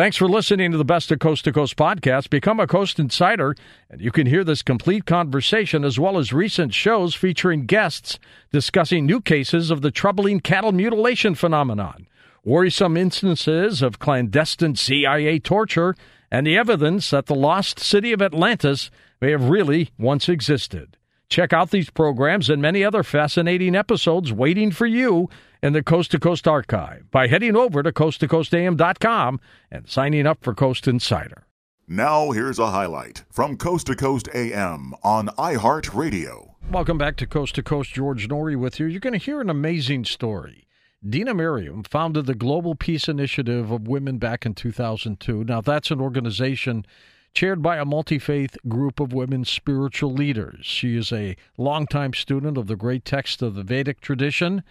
Thanks for listening to the Best of Coast to Coast podcast. Become a Coast Insider, and you can hear this complete conversation as well as recent shows featuring guests discussing new cases of the troubling cattle mutilation phenomenon, worrisome instances of clandestine CIA torture, and the evidence that the lost city of Atlantis may have really once existed. Check out these programs and many other fascinating episodes waiting for you in the Coast to Coast archive by heading over to coasttocoastam.com and signing up for Coast Insider. Now, here's a highlight from Coast to Coast AM on iHeartRadio. Welcome back to Coast to Coast. George Noory with you. You're going to hear an amazing story. Dena Merriam founded the Global Peace Initiative of Women back in 2002. Now, that's an organization chaired by a multi faith group of women spiritual leaders. She is a longtime student of the great text of the Vedic tradition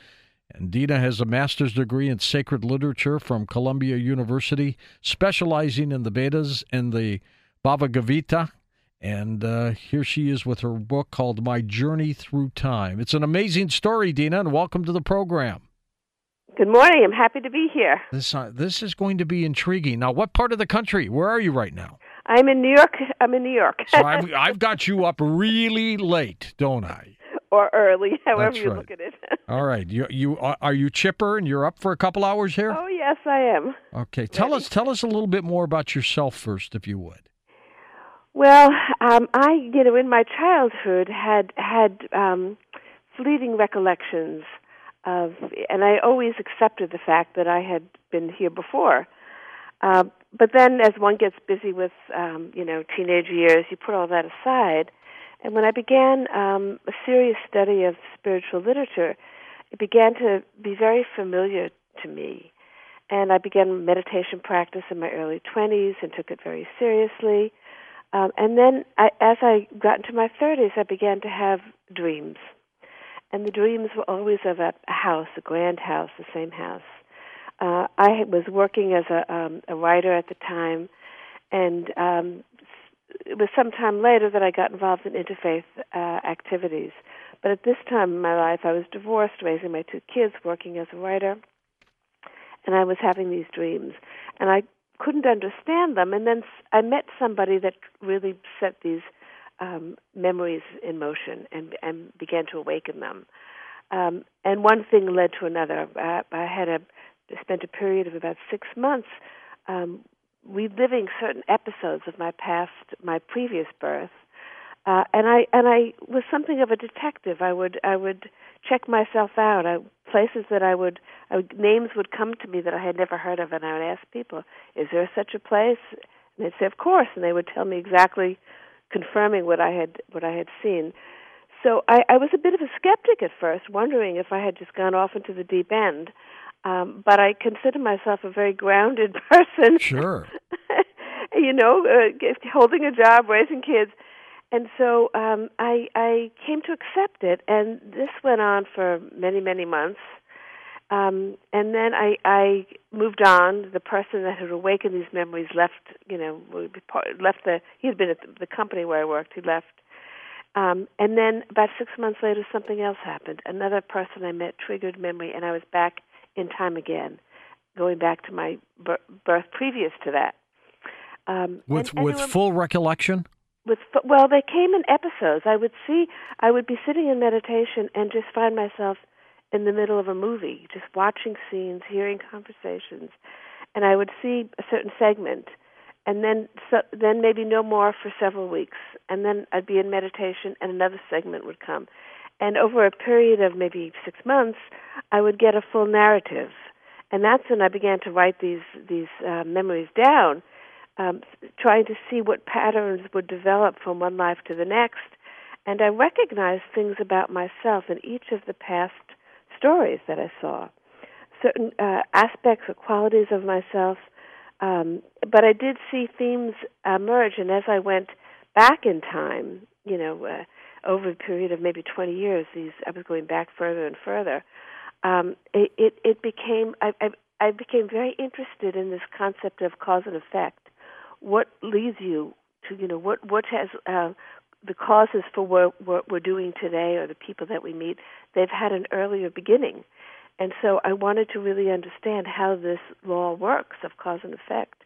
and Dena has a master's degree in sacred literature from Columbia University, specializing in the Vedas and the Bhagavad Gita. And uh, here she is with her book called My Journey Through Time. It's an amazing story, Dena, and welcome to the program. Good morning. I'm happy to be here. This uh, this is going to be intriguing. Now, what part of the country? Where are you right now? I'm in New York. I'm in New York. so I've, I've got you up really late, don't I? or early, however That's you right. look at it. All right, you you are you chipper and you're up for a couple hours here? oh yes, I am. Okay, tell us tell us a little bit more about yourself first, if you would. Well, um, I, you know, in my childhood had had um, fleeting recollections of, and I always accepted the fact that I had been here before. Uh, but then, as one gets busy with, um, you know, teenage years, you put all that aside. And when I began um, a serious study of spiritual literature, it began to be very familiar to me. And I began meditation practice in my early 20s and took it very seriously. Um, and then, I, as I got into my 30s, I began to have dreams. And the dreams were always of a, a house, a grand house, the same house. Uh, I was working as a, um, a writer at the time, and um, it was some time later that I got involved in interfaith uh, activities. But at this time in my life, I was divorced, raising my two kids, working as a writer, and I was having these dreams. And I couldn't understand them. And then I met somebody that really set these um, memories in motion and, and began to awaken them. Um, and one thing led to another. I, I had a spent a period of about six months um, reliving certain episodes of my past, my previous birth, uh, and I and I was something of a detective. I would I would check myself out. I, places that I would, I would names would come to me that I had never heard of, and I would ask people, "Is there such a place?" And they'd say, "Of course," and they would tell me exactly, confirming what I had what I had seen. So I, I was a bit of a skeptic at first, wondering if I had just gone off into the deep end. Um, but I consider myself a very grounded person. Sure. you know, uh, holding a job, raising kids, and so um, I I came to accept it, and this went on for many many months. Um, and then I, I moved on. The person that had awakened these memories left, you know, left the. He had been at the company where I worked. He left, um, and then about six months later, something else happened. Another person I met triggered memory, and I was back in time again, going back to my birth previous to that. Um, with and, and with full recollection. With well, they came in episodes. I would see. I would be sitting in meditation and just find myself in the middle of a movie, just watching scenes, hearing conversations, and I would see a certain segment, and then so, then maybe no more for several weeks, and then I'd be in meditation, and another segment would come, and over a period of maybe six months, I would get a full narrative, and that's when I began to write these these uh, memories down, um, trying to see what patterns would develop from one life to the next, and I recognized things about myself in each of the past stories that I saw, certain uh, aspects or qualities of myself. Um, but I did see themes emerge, and as I went back in time, you know, uh, over a period of maybe 20 years, these I was going back further and further. Um, it, it, it became I, I, I became very interested in this concept of cause and effect. What leads you to you know what what has uh, the causes for what, what we're doing today or the people that we meet? They've had an earlier beginning, and so I wanted to really understand how this law works of cause and effect.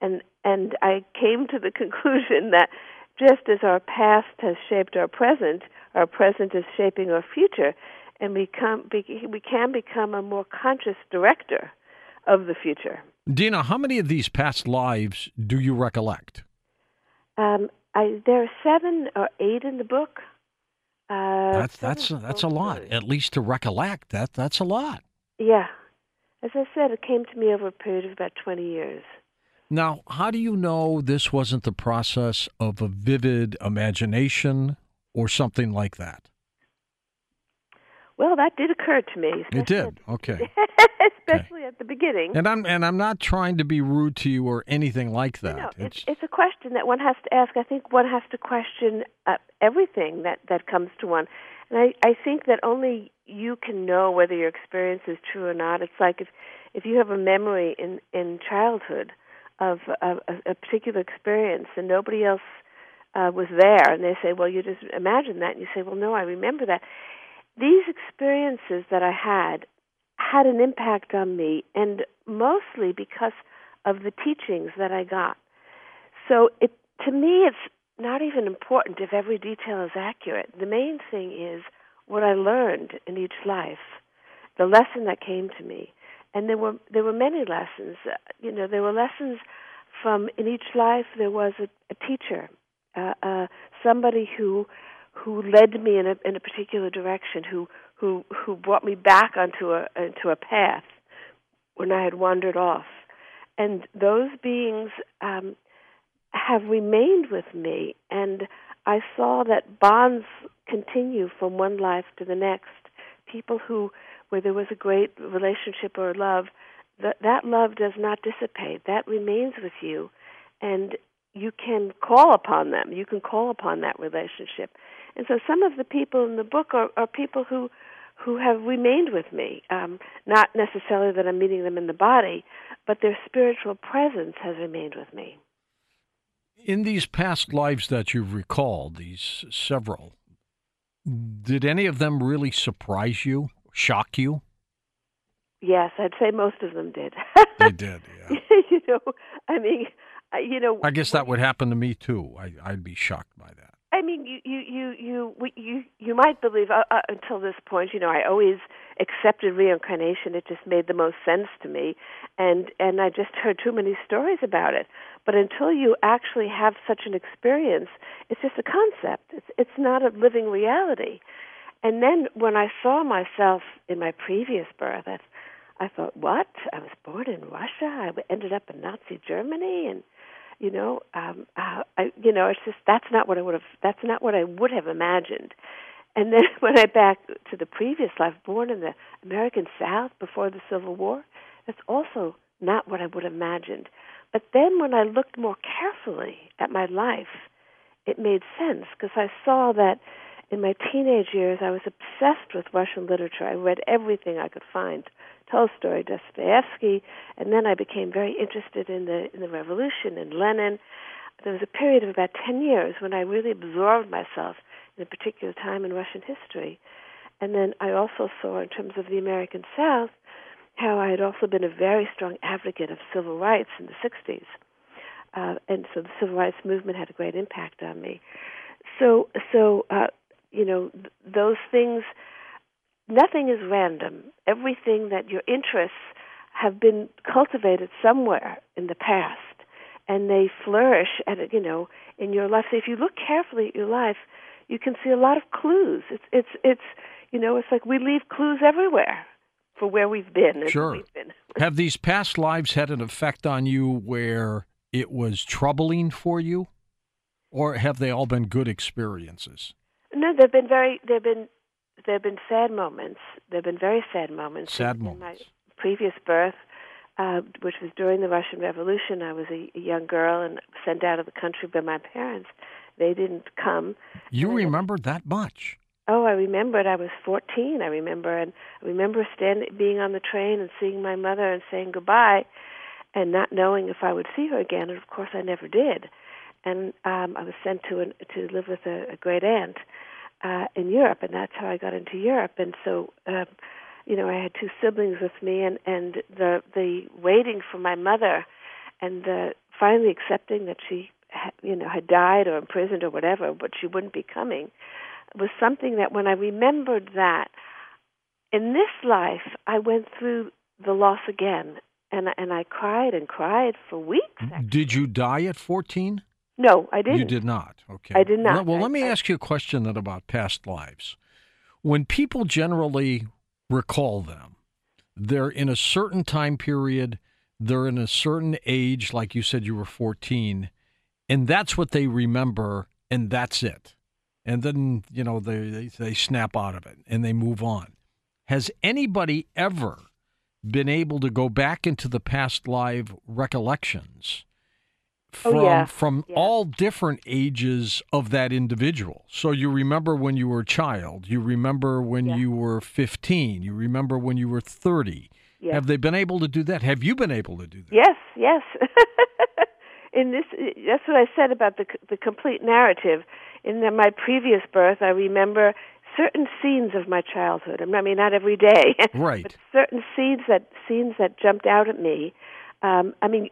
and and I came to the conclusion that just as our past has shaped our present, our present is shaping our future, and we come we can become a more conscious director of the future. Dena, how many of these past lives do you recollect? Um, I, there are seven or eight in the book. Uh, that's that's that's a lot. At least to recollect that that's a lot. Yeah, as I said, it came to me over a period of about twenty years. Now, how do you know this wasn't the process of a vivid imagination or something like that? Well, that did occur to me. It did. Okay. especially okay. at the beginning. And I'm and I'm not trying to be rude to you or anything like that. No, it's, it's a question that one has to ask. I think one has to question uh, everything that that comes to one, and I I think that only you can know whether your experience is true or not. It's like if if you have a memory in in childhood of a, a particular experience and nobody else uh, was there, and they say, "Well, you just imagine that," and you say, "Well, no, I remember that." these experiences that I had had an impact on me, and mostly because of the teachings that I got. So it to me, it's not even important if every detail is accurate. The main thing is what I learned in each life, the lesson that came to me, and there were there were many lessons. Uh, you know, there were lessons from in each life. There was a, a teacher, uh, uh, somebody who who led me in a in a particular direction, who who who brought me back onto a into a path when I had wandered off, and those beings um, have remained with me, and I saw that bonds continue from one life to the next. People who where there was a great relationship or love, that that love does not dissipate. That remains with you, and you can call upon them. You can call upon that relationship. And so some of the people in the book are, are people who who have remained with me. Um, not necessarily that I'm meeting them in the body, but their spiritual presence has remained with me. In these past lives that you've recalled, these several, did any of them really surprise you, shock you? Yes, I'd say most of them did. they did, yeah. you know, I mean, you know. I guess that would happen to me too. I, I'd be shocked by that. I mean, you you you you you you might believe uh, uh, until this point. You know, I always accepted reincarnation. It just made the most sense to me, and and I just heard too many stories about it. But until you actually have such an experience, it's just a concept. It's it's not a living reality. And then when I saw myself in my previous birth, I, I thought, what? I was born in Russia. I ended up in Nazi Germany, and you know um uh, I, you know it's just that's not what i would have that's not what i would have imagined and then when i back to the previous life born in the american south before the civil war that's also not what i would have imagined but then when i looked more carefully at my life it made sense because i saw that in my teenage years i was obsessed with russian literature i read everything i could find Tolstoy, Dostoevsky, and then I became very interested in the in the revolution and Lenin. There was a period of about ten years when I really absorbed myself in a particular time in Russian history, and then I also saw, in terms of the American South, how I had also been a very strong advocate of civil rights in the '60s, uh, and so the civil rights movement had a great impact on me. So, so uh, you know, th- those things nothing is random. Everything that your interests have been cultivated somewhere in the past, and they flourish at you know in your life. So if you look carefully at your life, you can see a lot of clues. It's it's it's you know it's like we leave clues everywhere for where we've been. Sure. We've been. have these past lives had an effect on you where it was troubling for you, or have they all been good experiences? No, there've been very. there've been there have been sad moments. There have been very sad moments. Sad in, moments. In my previous birth, uh, which was during the Russian Revolution, I was a, a young girl and sent out of the country by my parents. They didn't come. You remember that much? Oh, I remembered. I was 14. I remember, and I remember standing, being on the train and seeing my mother and saying goodbye, and not knowing if I would see her again. And of course, I never did. And um, I was sent to an, to live with a, a great aunt uh, in Europe, and that's how I got into Europe. And so, uh, you know, I had two siblings with me, and and the the waiting for my mother, and the finally accepting that she, you know, had died or imprisoned or whatever, but she wouldn't be coming, was something that when I remembered that, in this life, I went through the loss again, and and I cried and cried for weeks. Actually. Did you die at 14? No, I didn't. You did not. Okay. I did not. Well, I, let me I, ask you a question then about past lives. When people generally recall them, they're in a certain time period, they're in a certain age, like you said you were 14, and that's what they remember, and that's it. And then, you know, they, they, they snap out of it and they move on. Has anybody ever been able to go back into the past live recollections from oh, yeah. from yeah. all different ages of that individual? So you remember when you were a child, you remember when yeah. you were 15, you remember when you were 30. Have they been able to do that? Have you been able to do that? Yes, yes. In this, that's what I said about the the complete narrative. In the, my previous birth, I remember certain scenes of my childhood. I mean, not every day, right? but certain scenes that scenes that jumped out at me. Um, I mean,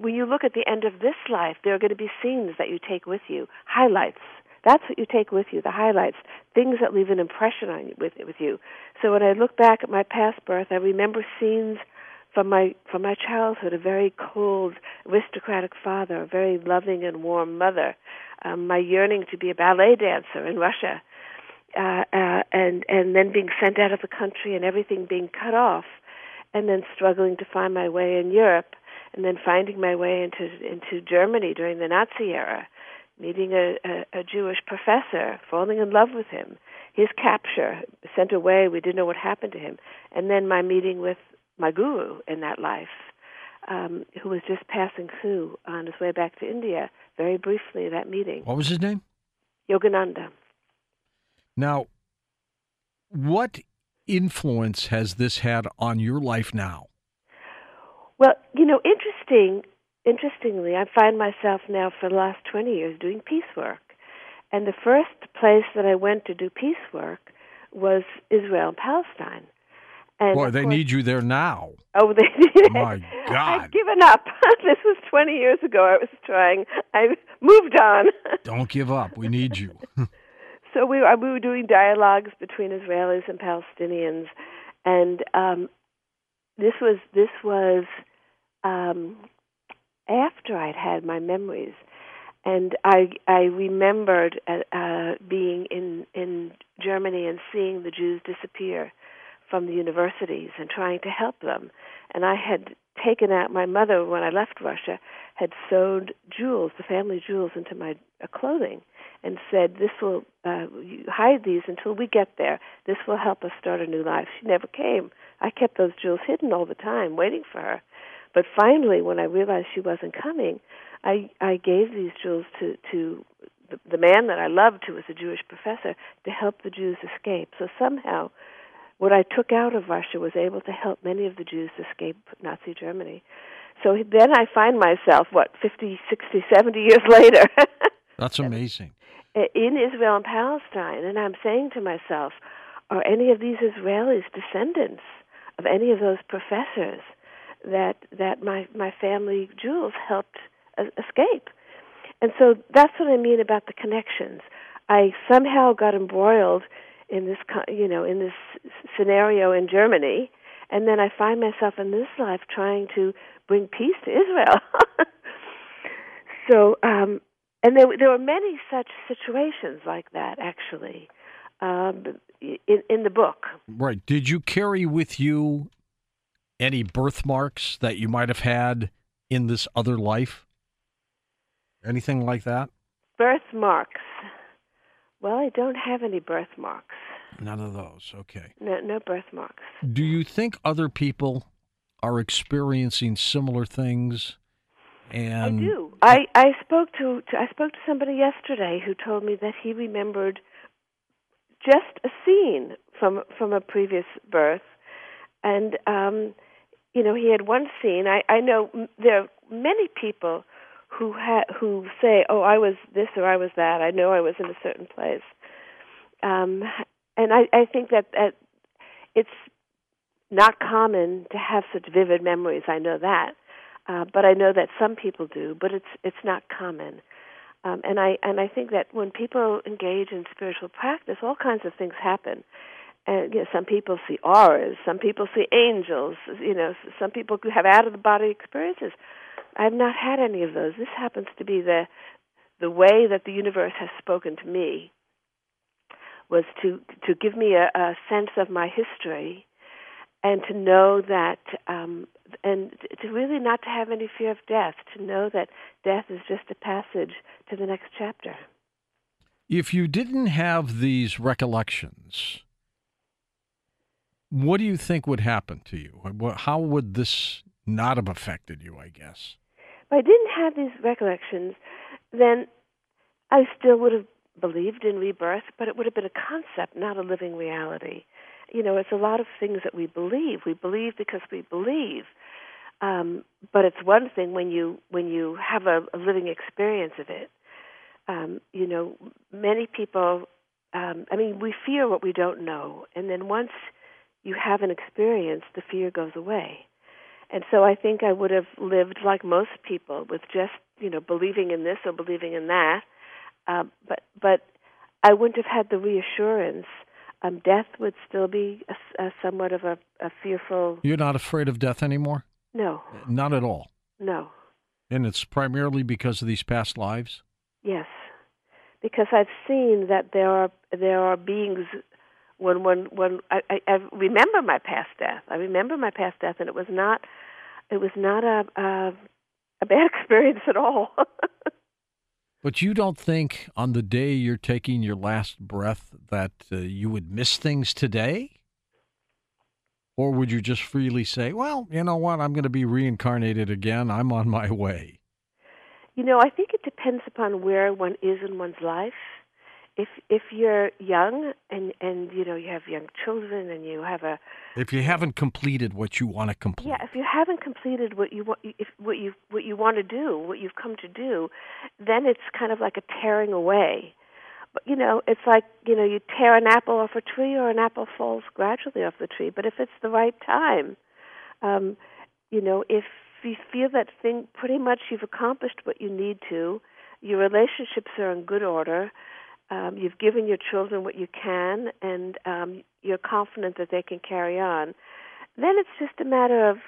when you look at the end of this life, there are going to be scenes that you take with you, highlights. That's what you take with you, the highlights, things that leave an impression on you with with you. So when I look back at my past birth, I remember scenes from my from my childhood, a very cold, aristocratic father, a very loving and warm mother, um, my yearning to be a ballet dancer in Russia, uh, uh, and and then being sent out of the country and everything being cut off, and then struggling to find my way in Europe, and then finding my way into into Germany during the Nazi era, meeting a, a, a Jewish professor, falling in love with him, his capture, sent away, we didn't know what happened to him, and then my meeting with my guru in that life, um, who was just passing through on his way back to India, very briefly that meeting. What was his name? Yogananda. Now, what influence has this had on your life now? Well, you know, interesting. Interestingly, I find myself now for the last twenty years doing peace work, and the first place that I went to do peace work was Israel and Palestine. And Boy, they course, need you there now. Oh, they did. My God. I've given up. this was 20 years ago. I was trying. I moved on. Don't give up. We need you. so we were, we were doing dialogues between Israelis and Palestinians, and um, this was this was um, after I'd had my memories, and I I remembered uh, uh, being in in Germany and seeing the Jews disappear from the universities and trying to help them. And I had taken out my mother when I left Russia had sewed jewels, the family jewels, into my uh, clothing, and said, "This will uh, hide these until we get there. This will help us start a new life." She never came. I kept those jewels hidden all the time, waiting for her. But finally, when I realized she wasn't coming, I I gave these jewels to to the, the man that I loved, who was a Jewish professor, to help the Jews escape. So somehow what I took out of Russia was able to help many of the Jews escape Nazi Germany. So then I find myself, what, 50, 60, 70 years later. That's amazing. Uh, in Israel and Palestine. And I'm saying to myself, are any of these Israelis descendants of any of those professors that, that my, my family jewels helped escape? And so that's what I mean about the connections. I somehow got embroiled in this you know in this scenario in Germany and then I find myself in this life trying to bring peace to Israel. so um and there there were many such situations like that actually um in in the book. Right. Did you carry with you any birthmarks that you might have had in this other life? Anything like that? Birthmarks. Well, I don't have any birthmarks. None of those. Okay. No, no birthmarks. Do you think other people are experiencing similar things? And I do. I, I spoke to, to I spoke to somebody yesterday who told me that he remembered just a scene from from a previous birth, and um, you know he had one scene. I I know there are many people who ha- who say, "Oh, I was this or I was that." I know I was in a certain place, um, and I, I think that, that it's not common to have such vivid memories. I know that, uh, but I know that some people do. But it's it's not common. Um, and I and I think that when people engage in spiritual practice, all kinds of things happen. And you know, some people see auras, some people see angels. You know, some people have out of the body experiences. I've not had any of those. This happens to be the the way that the universe has spoken to me was to to give me a, a sense of my history and to know that um and to really not to have any fear of death to know that death is just a passage to the next chapter if you didn't have these recollections what do you think would happen to you how would this not have affected you i guess if i didn't have these recollections then i still would have believed in rebirth but it would have been a concept not a living reality you know, it's a lot of things that we believe. We believe because we believe. Um, but it's one thing when you when you have a, a living experience of it. Um, you know, many people. Um, I mean, we fear what we don't know, and then once you have an experience, the fear goes away. And so I think I would have lived like most people, with just you know believing in this or believing in that. Uh, but but I wouldn't have had the reassurance um, death would still be a, a somewhat of a, a fearful. You're not afraid of death anymore? No. Not at all? No. And it's primarily because of these past lives? Yes. Because I've seen that there are there are beings when when when I, I, I remember my past death. I remember my past death and it was not it was not a a, a bad experience at all. But you don't think on the day you're taking your last breath that uh, you would miss things today? Or would you just freely say, well, you know what, I'm going to be reincarnated again, I'm on my way? You know, I think it depends upon where one is in one's life if if you're young and and you know you have young children and you have a if you haven't completed what you want to complete. Yeah if you haven't completed what you want if what you what you want to do what you've come to do then it's kind of like a tearing away. But you know it's like you know you tear an apple off a tree or an apple falls gradually off the tree but if it's the right time um you know if you feel that thing pretty much you've accomplished what you need to your relationships are in good order um, you've given your children what you can, and um, you're confident that they can carry on. Then it's just a matter of,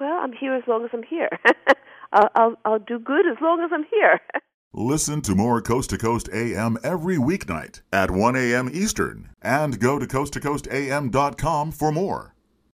well, I'm here as long as I'm here. I'll, I'll, I'll do good as long as I'm here. Listen to more Coast to Coast AM every weeknight at 1 a.m. Eastern and go to coasttocoastam.com for more.